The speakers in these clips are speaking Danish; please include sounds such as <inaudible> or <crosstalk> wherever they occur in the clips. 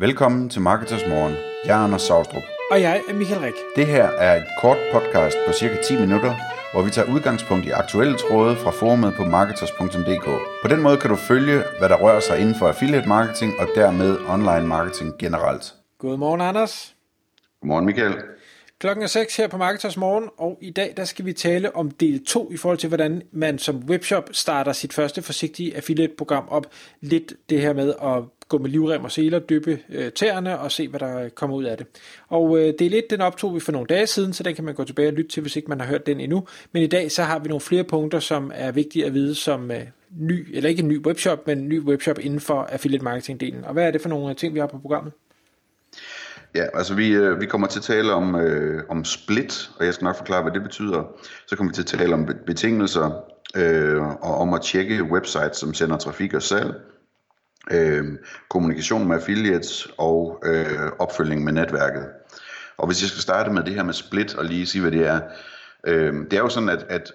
Velkommen til Marketers Morgen. Jeg er Anders Saustrup. Og jeg er Michael Rik. Det her er et kort podcast på cirka 10 minutter, hvor vi tager udgangspunkt i aktuelle tråde fra forumet på marketers.dk. På den måde kan du følge, hvad der rører sig inden for affiliate marketing og dermed online marketing generelt. Godmorgen, Anders. Godmorgen, Michael. Klokken er 6 her på Marketers Morgen, og i dag der skal vi tale om del 2 i forhold til, hvordan man som webshop starter sit første forsigtige affiliate-program op. Lidt det her med at gå med livrem og seler, dyppe øh, tæerne og se, hvad der kommer ud af det. Og øh, del 1, den optog vi for nogle dage siden, så den kan man gå tilbage og lytte til, hvis ikke man har hørt den endnu. Men i dag så har vi nogle flere punkter, som er vigtige at vide som øh, ny, eller ikke en ny webshop, men en ny webshop inden for affiliate marketing-delen. Og hvad er det for nogle ting, vi har på programmet? Ja, altså vi, øh, vi kommer til at tale om, øh, om split, og jeg skal nok forklare, hvad det betyder. Så kommer vi til at tale om betingelser, øh, og om at tjekke websites, som sender trafik og salg, øh, kommunikation med affiliates og øh, opfølging med netværket. Og hvis jeg skal starte med det her med split og lige sige, hvad det er. Øh, det er jo sådan, at, at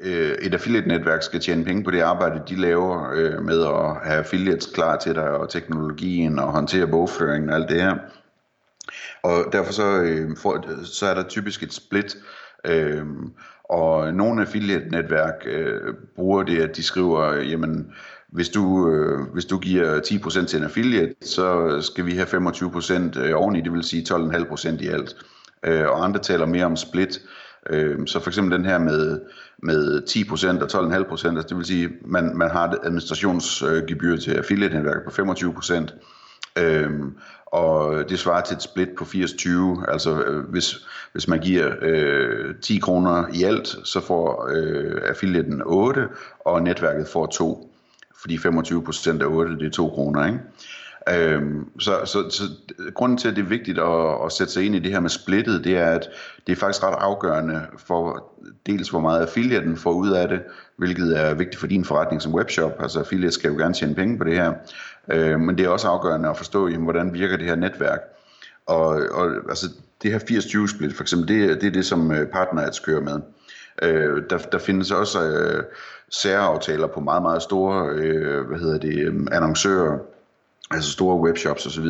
øh, et affiliate-netværk skal tjene penge på det arbejde, de laver øh, med at have affiliates klar til dig, og teknologien, og håndtere bogføringen og alt det her. Og derfor så, øh, for, så er der typisk et split, øh, og nogle affiliate-netværk øh, bruger det, at de skriver, jamen, hvis du, øh, hvis du giver 10% til en affiliate, så skal vi have 25% øh, oveni, det vil sige 12,5% i alt. Øh, og andre taler mere om split. Øh, så for eksempel den her med, med 10% og 12,5%, altså det vil sige, man, man har et administrationsgebyr til affiliate-netværket på 25%. Øhm, og det svarer til et split på 80-20, altså øh, hvis, hvis man giver øh, 10 kroner i alt, så får øh, affiliaten 8, og netværket får 2, fordi 25% af 8, det er 2 kroner, ikke? Øhm, så, så, så grunden til, at det er vigtigt at, at sætte sig ind i det her med splittet, det er, at det er faktisk ret afgørende for dels, hvor meget affiliaten får ud af det, hvilket er vigtigt for din forretning som webshop. Altså affiliate skal jo gerne tjene penge på det her. Øh, men det er også afgørende at forstå, jamen, hvordan virker det her netværk. Og, og altså, det her 80-20 split for eksempel, det, det er det, som øh, partner ads kører med. Øh, der, der findes også øh, særaftaler på meget, meget store øh, hvad hedder det, øh, annoncører, altså store webshops osv.,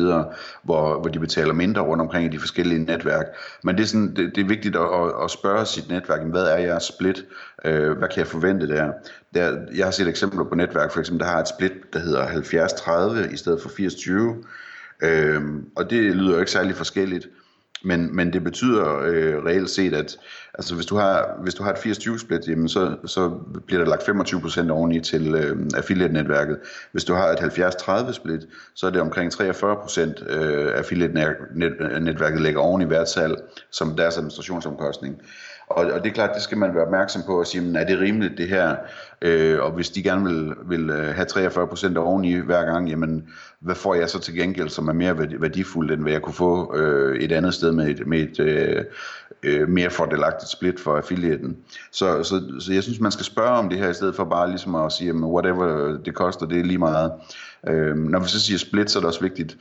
hvor, hvor de betaler mindre rundt omkring i de forskellige netværk. Men det er, sådan, det, det er vigtigt at, at spørge sit netværk, hvad er jeres split? Øh, hvad kan jeg forvente der? der? Jeg har set eksempler på netværk, for eksempel, der har et split, der hedder 70-30 i stedet for 80-20. Øh, og det lyder jo ikke særlig forskelligt. Men, men det betyder øh, reelt set, at altså, hvis, du har, hvis du har et 80-20 split, jamen, så, så bliver der lagt 25% oveni til øh, affiliate-netværket. Hvis du har et 70-30 split, så er det omkring 43% øh, affiliate-netværket lægger oven i hvert salg som deres administrationsomkostning. Og, og det er klart, det skal man være opmærksom på og sige, men er det rimeligt det her? Øh, og hvis de gerne vil, vil øh, have 43% oveni hver gang, jamen hvad får jeg så til gengæld, som er mere værdifuldt, end hvad jeg kunne få øh, et andet sted med et, med et øh, øh, mere fordelagtigt split for affiliaten. Så, så, så jeg synes, man skal spørge om det her, i stedet for bare ligesom at sige, jamen, whatever det koster, det er lige meget. Øh, når vi så siger split, så er det også vigtigt,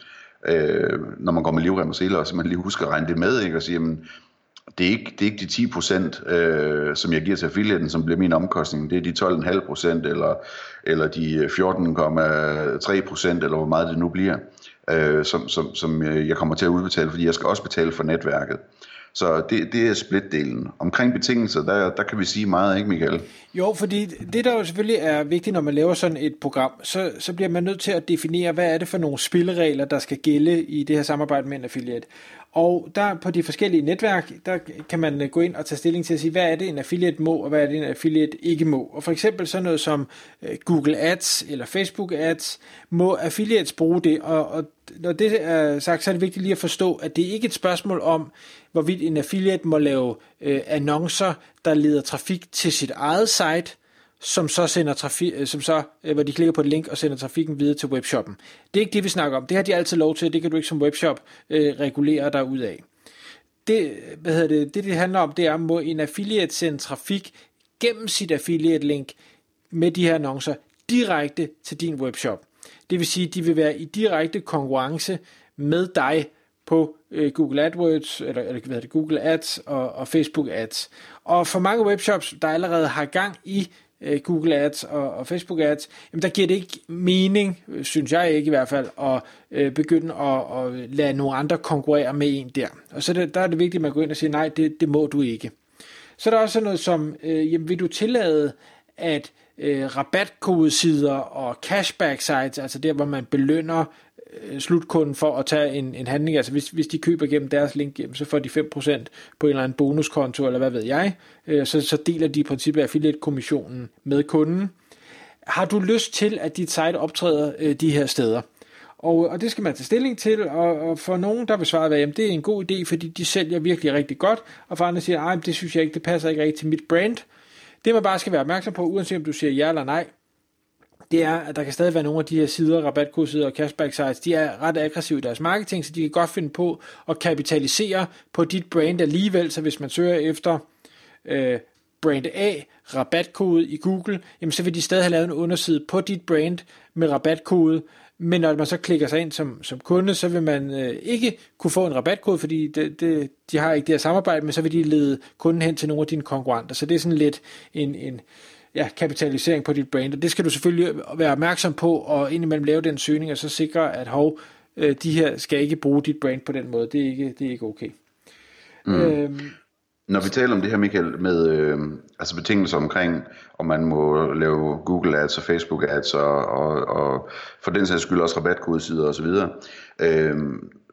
øh, når man går med livrem og seler, så man lige husker at regne det med, ikke? og sige, jamen, det er ikke, det er ikke de 10 procent, øh, som jeg giver til affiliaten, som bliver min omkostning. Det er de 12,5 procent, eller, eller de 14,3 procent, eller hvor meget det nu bliver, øh, som, som, som jeg kommer til at udbetale, fordi jeg skal også betale for netværket. Så det, det er splitdelen. Omkring betingelser, der, der kan vi sige meget, ikke Michael? Jo, fordi det der jo selvfølgelig er vigtigt, når man laver sådan et program, så, så bliver man nødt til at definere, hvad er det for nogle spilleregler, der skal gælde i det her samarbejde med en affiliate. Og der på de forskellige netværk, der kan man øh, gå ind og tage stilling til at sige, hvad er det en affiliate må, og hvad er det en affiliate ikke må. Og for eksempel sådan noget som øh, Google Ads eller Facebook Ads, må affiliates bruge det. Og, og når det er sagt, så er det vigtigt lige at forstå, at det ikke er et spørgsmål om, hvorvidt en affiliate må lave øh, annoncer, der leder trafik til sit eget site, som så sender trafik, øh, som så, øh, hvor de klikker på et link og sender trafikken videre til webshoppen. Det er ikke det, vi snakker om. Det har de altid lov til. Det kan du ikke som webshop øh, regulere dig ud af. Det, hvad hedder det, det, det handler om, det er, må en affiliate sende trafik gennem sit affiliate link med de her annoncer direkte til din webshop. Det vil sige, at de vil være i direkte konkurrence med dig på øh, Google AdWords, eller, eller hvad det, Google Ads og, og Facebook Ads. Og for mange webshops, der allerede har gang i øh, Google Ads og, og Facebook Ads, jamen der giver det ikke mening, øh, synes jeg ikke i hvert fald, at øh, begynde at, at lade nogle andre konkurrere med en der. Og så det, der er det vigtigt, at man går ind og siger, nej, det, det må du ikke. Så er der også noget som, øh, jamen vil du tillade, at øh, rabatkodesider og cashback sites, altså der, hvor man belønner Øh, slutkunden for at tage en, en handling. Altså hvis, hvis de køber gennem deres link, jamen, så får de 5% på en eller anden bonuskonto, eller hvad ved jeg. Øh, så, så deler de i princippet affiliate-kommissionen med kunden. Har du lyst til, at dit site optræder øh, de her steder? Og, og det skal man tage stilling til, og, og for nogen, der vil svare, at det er en god idé, fordi de sælger virkelig rigtig godt, og for andre siger, at det synes jeg ikke, det passer ikke rigtig til mit brand. Det man bare skal være opmærksom på, uanset om du siger ja eller nej, det er, at der kan stadig være nogle af de her sider, rabatkodesider og cashback sites, de er ret aggressive i deres marketing, så de kan godt finde på at kapitalisere på dit brand alligevel, så hvis man søger efter øh, brand A, rabatkode i Google, jamen så vil de stadig have lavet en underside på dit brand med rabatkode, men når man så klikker sig ind som, som kunde, så vil man øh, ikke kunne få en rabatkode, fordi det, det, de har ikke det her samarbejde, men så vil de lede kunden hen til nogle af dine konkurrenter. Så det er sådan lidt en, en ja, kapitalisering på dit brand, og det skal du selvfølgelig være opmærksom på, og indimellem lave den søgning, og så sikre, at hov, øh, de her skal ikke bruge dit brand på den måde. Det er ikke, det er ikke okay. Mm. Øhm, når vi taler om det her, Michael, med øh, altså betingelser omkring, om man må lave Google Ads og Facebook Ads, og, og, og for den sags skyld også rabatkodesider osv., øh,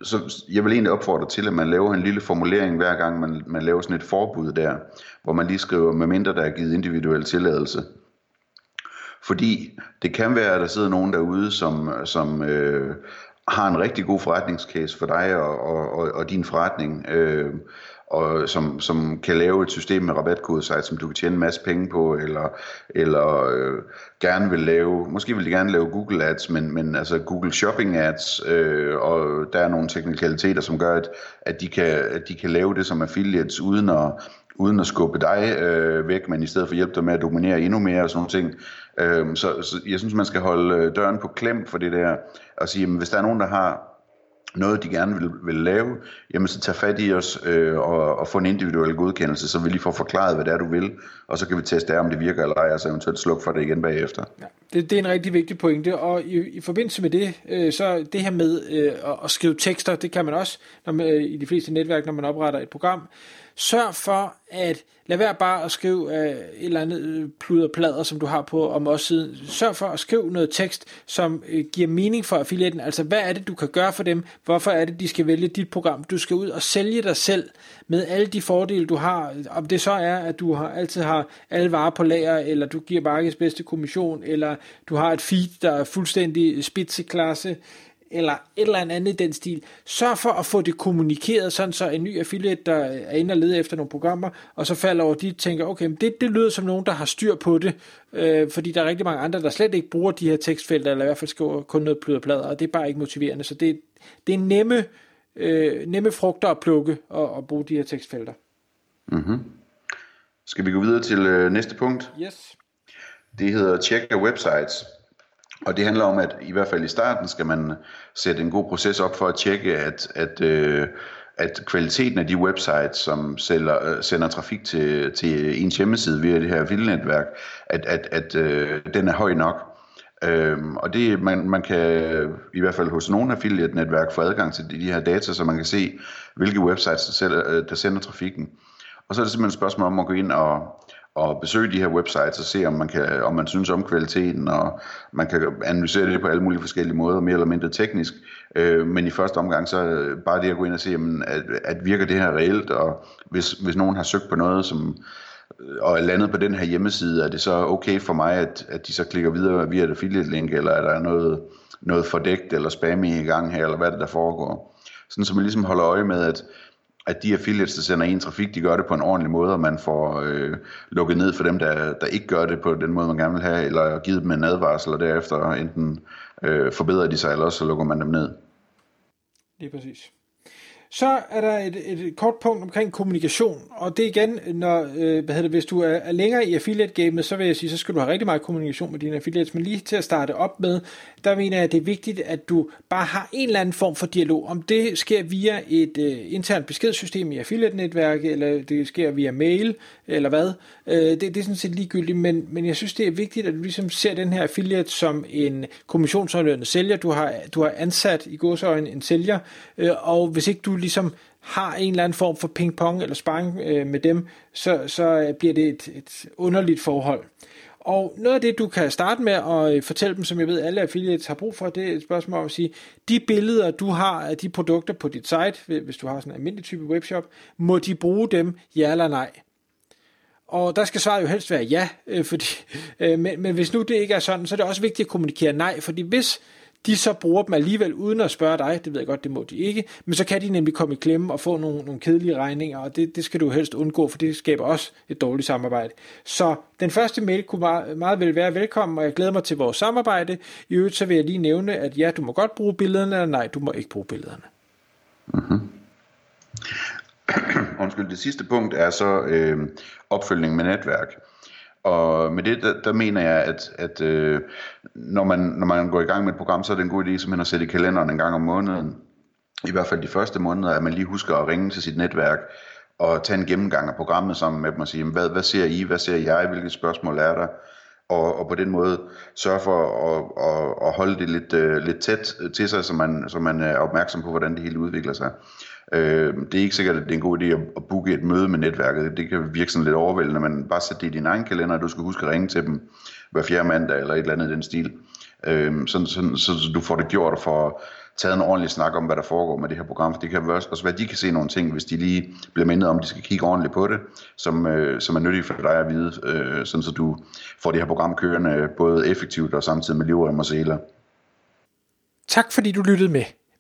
så jeg vil egentlig opfordre til, at man laver en lille formulering hver gang, man, man laver sådan et forbud der, hvor man lige skriver, med mindre der er givet individuel tilladelse. Fordi det kan være, at der sidder nogen derude, som, som øh, har en rigtig god forretningscase for dig og, og, og, og din forretning, øh, og som, som kan lave et system med rabatkodesite, som du kan tjene en masse penge på, eller, eller øh, gerne vil lave, måske vil de gerne lave Google Ads, men, men altså Google Shopping Ads, øh, og der er nogle teknikaliteter, som gør, at, at, de kan, at de kan lave det som affiliates, uden at, uden at skubbe dig øh, væk, men i stedet for hjælpe dig med at dominere endnu mere og sådan ting. Øh, så, så jeg synes, man skal holde øh, døren på klem for det der, og sige, jamen, hvis der er nogen, der har noget, de gerne vil, vil lave, jamen så tag fat i os øh, og, og få en individuel godkendelse, så vi lige får forklaret, hvad det er, du vil, og så kan vi teste af, om det virker eller ej, og så eventuelt slukke for det igen bagefter. Ja, det, det er en rigtig vigtig pointe, og i, i forbindelse med det, øh, så det her med øh, at, at skrive tekster, det kan man også når man, øh, i de fleste netværk, når man opretter et program, Sørg for at lad være bare at skrive øh, et eller andet øh, pluderplader, plader, som du har på om også siden. Sørg for at skrive noget tekst, som øh, giver mening for affiliaten. Altså, hvad er det, du kan gøre for dem? Hvorfor er det, de skal vælge dit program? Du skal ud og sælge dig selv med alle de fordele, du har. Om det så er, at du har, altid har alle varer på lager, eller du giver markedets bedste kommission, eller du har et feed, der er fuldstændig spidseklasse, eller et eller andet i den stil. Sørg for at få det kommunikeret, sådan så en ny affiliate, der er inde og leder efter nogle programmer, og så falder over de tænker, okay, men det, det lyder som nogen, der har styr på det, øh, fordi der er rigtig mange andre, der slet ikke bruger de her tekstfelter, eller i hvert fald skriver kun noget pløderplader, og det er bare ikke motiverende. Så det, det er nemme, øh, nemme frugter at plukke og, og bruge de her tekstfelter. Mm-hmm. Skal vi gå videre til øh, næste punkt? Yes. Det hedder Check Your Websites. Og det handler om, at i hvert fald i starten skal man sætte en god proces op for at tjekke, at, at, øh, at kvaliteten af de websites, som sælger, øh, sender trafik til, til ens hjemmeside via det her vildnetværk, at, at, at øh, den er høj nok. Øhm, og det man, man kan i hvert fald hos nogle affiliate-netværk få adgang til de her data, så man kan se, hvilke websites, der, sælger, øh, der sender trafikken. Og så er det simpelthen et spørgsmål om at gå ind og, og besøge de her websites og se, om man, kan, om man synes om kvaliteten, og man kan analysere det på alle mulige forskellige måder, mere eller mindre teknisk. Øh, men i første omgang, så øh, bare det at gå ind og se, jamen, at, at virker det her reelt, og hvis, hvis nogen har søgt på noget, som øh, og er landet på den her hjemmeside, er det så okay for mig, at, at de så klikker videre via et affiliate link, eller er der noget, noget fordækt eller spam i gang her, eller hvad er det, der foregår? Sådan, så man ligesom holder øje med, at at de affiliates, der sender en trafik, de gør det på en ordentlig måde, og man får øh, lukket ned for dem, der, der ikke gør det på den måde, man gerne vil have, eller givet dem en advarsel, og derefter enten øh, forbedrer de sig, eller også så lukker man dem ned. Lige præcis. Så er der et, et kort punkt omkring kommunikation, og det er igen, når, øh, hvad hedder det, hvis du er, er længere i affiliate-gamet, så vil jeg sige, så skal du have rigtig meget kommunikation med dine affiliates, men lige til at starte op med, der mener jeg, at det er vigtigt, at du bare har en eller anden form for dialog. Om det sker via et øh, internt beskedssystem i affiliate-netværket, eller det sker via mail, eller hvad, øh, det, det er sådan set ligegyldigt, men, men jeg synes, det er vigtigt, at du ligesom ser den her affiliate som en kommissionsorienteret sælger. Du har, du har ansat i godsøjne en sælger, øh, og hvis ikke du ligesom har en eller anden form for ping-pong eller sparring øh, med dem, så, så øh, bliver det et, et underligt forhold. Og noget af det, du kan starte med at øh, fortælle dem, som jeg ved, alle affiliates har brug for, det er et spørgsmål om at sige, de billeder, du har af de produkter på dit site, hvis du har sådan en almindelig type webshop, må de bruge dem, ja eller nej? Og der skal svaret jo helst være ja, øh, fordi, <laughs> øh, men, men hvis nu det ikke er sådan, så er det også vigtigt at kommunikere nej, fordi hvis de så bruger dem alligevel uden at spørge dig, det ved jeg godt, det må de ikke, men så kan de nemlig komme i klemme og få nogle, nogle kedelige regninger, og det, det skal du helst undgå, for det skaber også et dårligt samarbejde. Så den første mail kunne meget, meget vel være velkommen, og jeg glæder mig til vores samarbejde. I øvrigt så vil jeg lige nævne, at ja, du må godt bruge billederne, eller nej, du må ikke bruge billederne. Mm-hmm. Undskyld, det sidste punkt er så øh, opfølgning med netværk. Og med det, der, der mener jeg, at, at øh, når, man, når man går i gang med et program, så er det en god idé simpelthen at sætte i kalenderen en gang om måneden. I hvert fald de første måneder, at man lige husker at ringe til sit netværk og tage en gennemgang af programmet sammen med dem og sige, hvad, hvad ser I, hvad ser jeg, hvilke spørgsmål er der? Og, og på den måde sørge for at, at, at holde det lidt, uh, lidt tæt til sig, så man, så man er opmærksom på, hvordan det hele udvikler sig. Øh, det er ikke sikkert, at det er en god idé at, at booke et møde med netværket. Det kan virke sådan lidt overvældende, men bare sæt det i din egen kalender, og du skal huske at ringe til dem hver fjerde mandag eller et eller andet i den stil. Øh, sådan, sådan, så, så du får det gjort og får taget en ordentlig snak om, hvad der foregår med det her program. For det kan også være, at de kan se nogle ting, hvis de lige bliver mindet om, at de skal kigge ordentligt på det, som, øh, som er nyttigt for dig at vide, øh, sådan så du får det her program kørende både effektivt og samtidig med livrem og seler. Tak fordi du lyttede med.